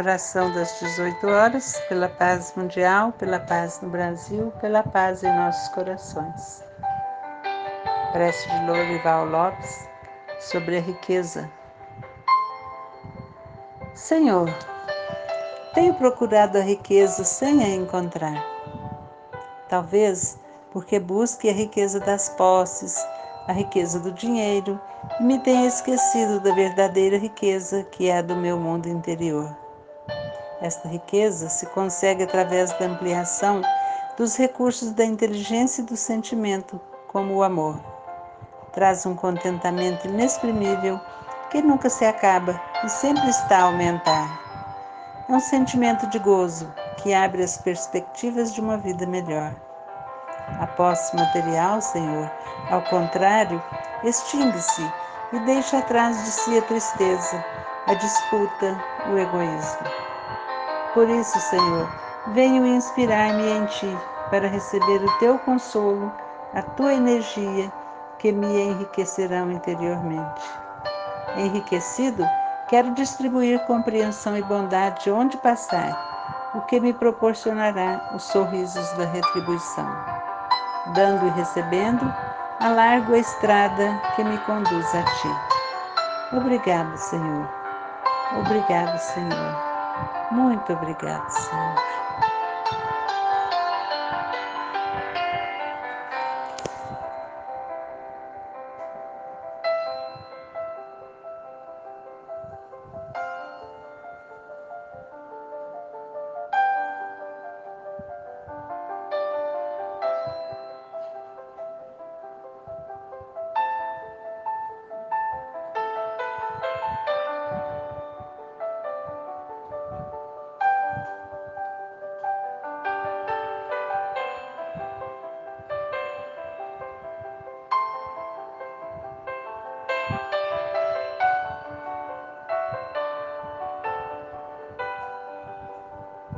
Oração das 18 horas, pela paz mundial, pela paz no Brasil, pela paz em nossos corações. Prece de Lorival Lopes sobre a riqueza. Senhor, tenho procurado a riqueza sem a encontrar. Talvez porque busque a riqueza das posses, a riqueza do dinheiro e me tenha esquecido da verdadeira riqueza que é a do meu mundo interior. Esta riqueza se consegue através da ampliação dos recursos da inteligência e do sentimento, como o amor. Traz um contentamento inexprimível que nunca se acaba e sempre está a aumentar. É um sentimento de gozo que abre as perspectivas de uma vida melhor. A posse material, Senhor, ao contrário, extingue-se e deixa atrás de si a tristeza, a disputa, o egoísmo. Por isso, Senhor, venho inspirar-me em Ti para receber o Teu consolo, a Tua energia que me enriquecerão interiormente. Enriquecido, quero distribuir compreensão e bondade onde passar, o que me proporcionará os sorrisos da retribuição. Dando e recebendo, alargo a estrada que me conduz a Ti. Obrigado, Senhor. Obrigado, Senhor. Muito obrigado, Senhor.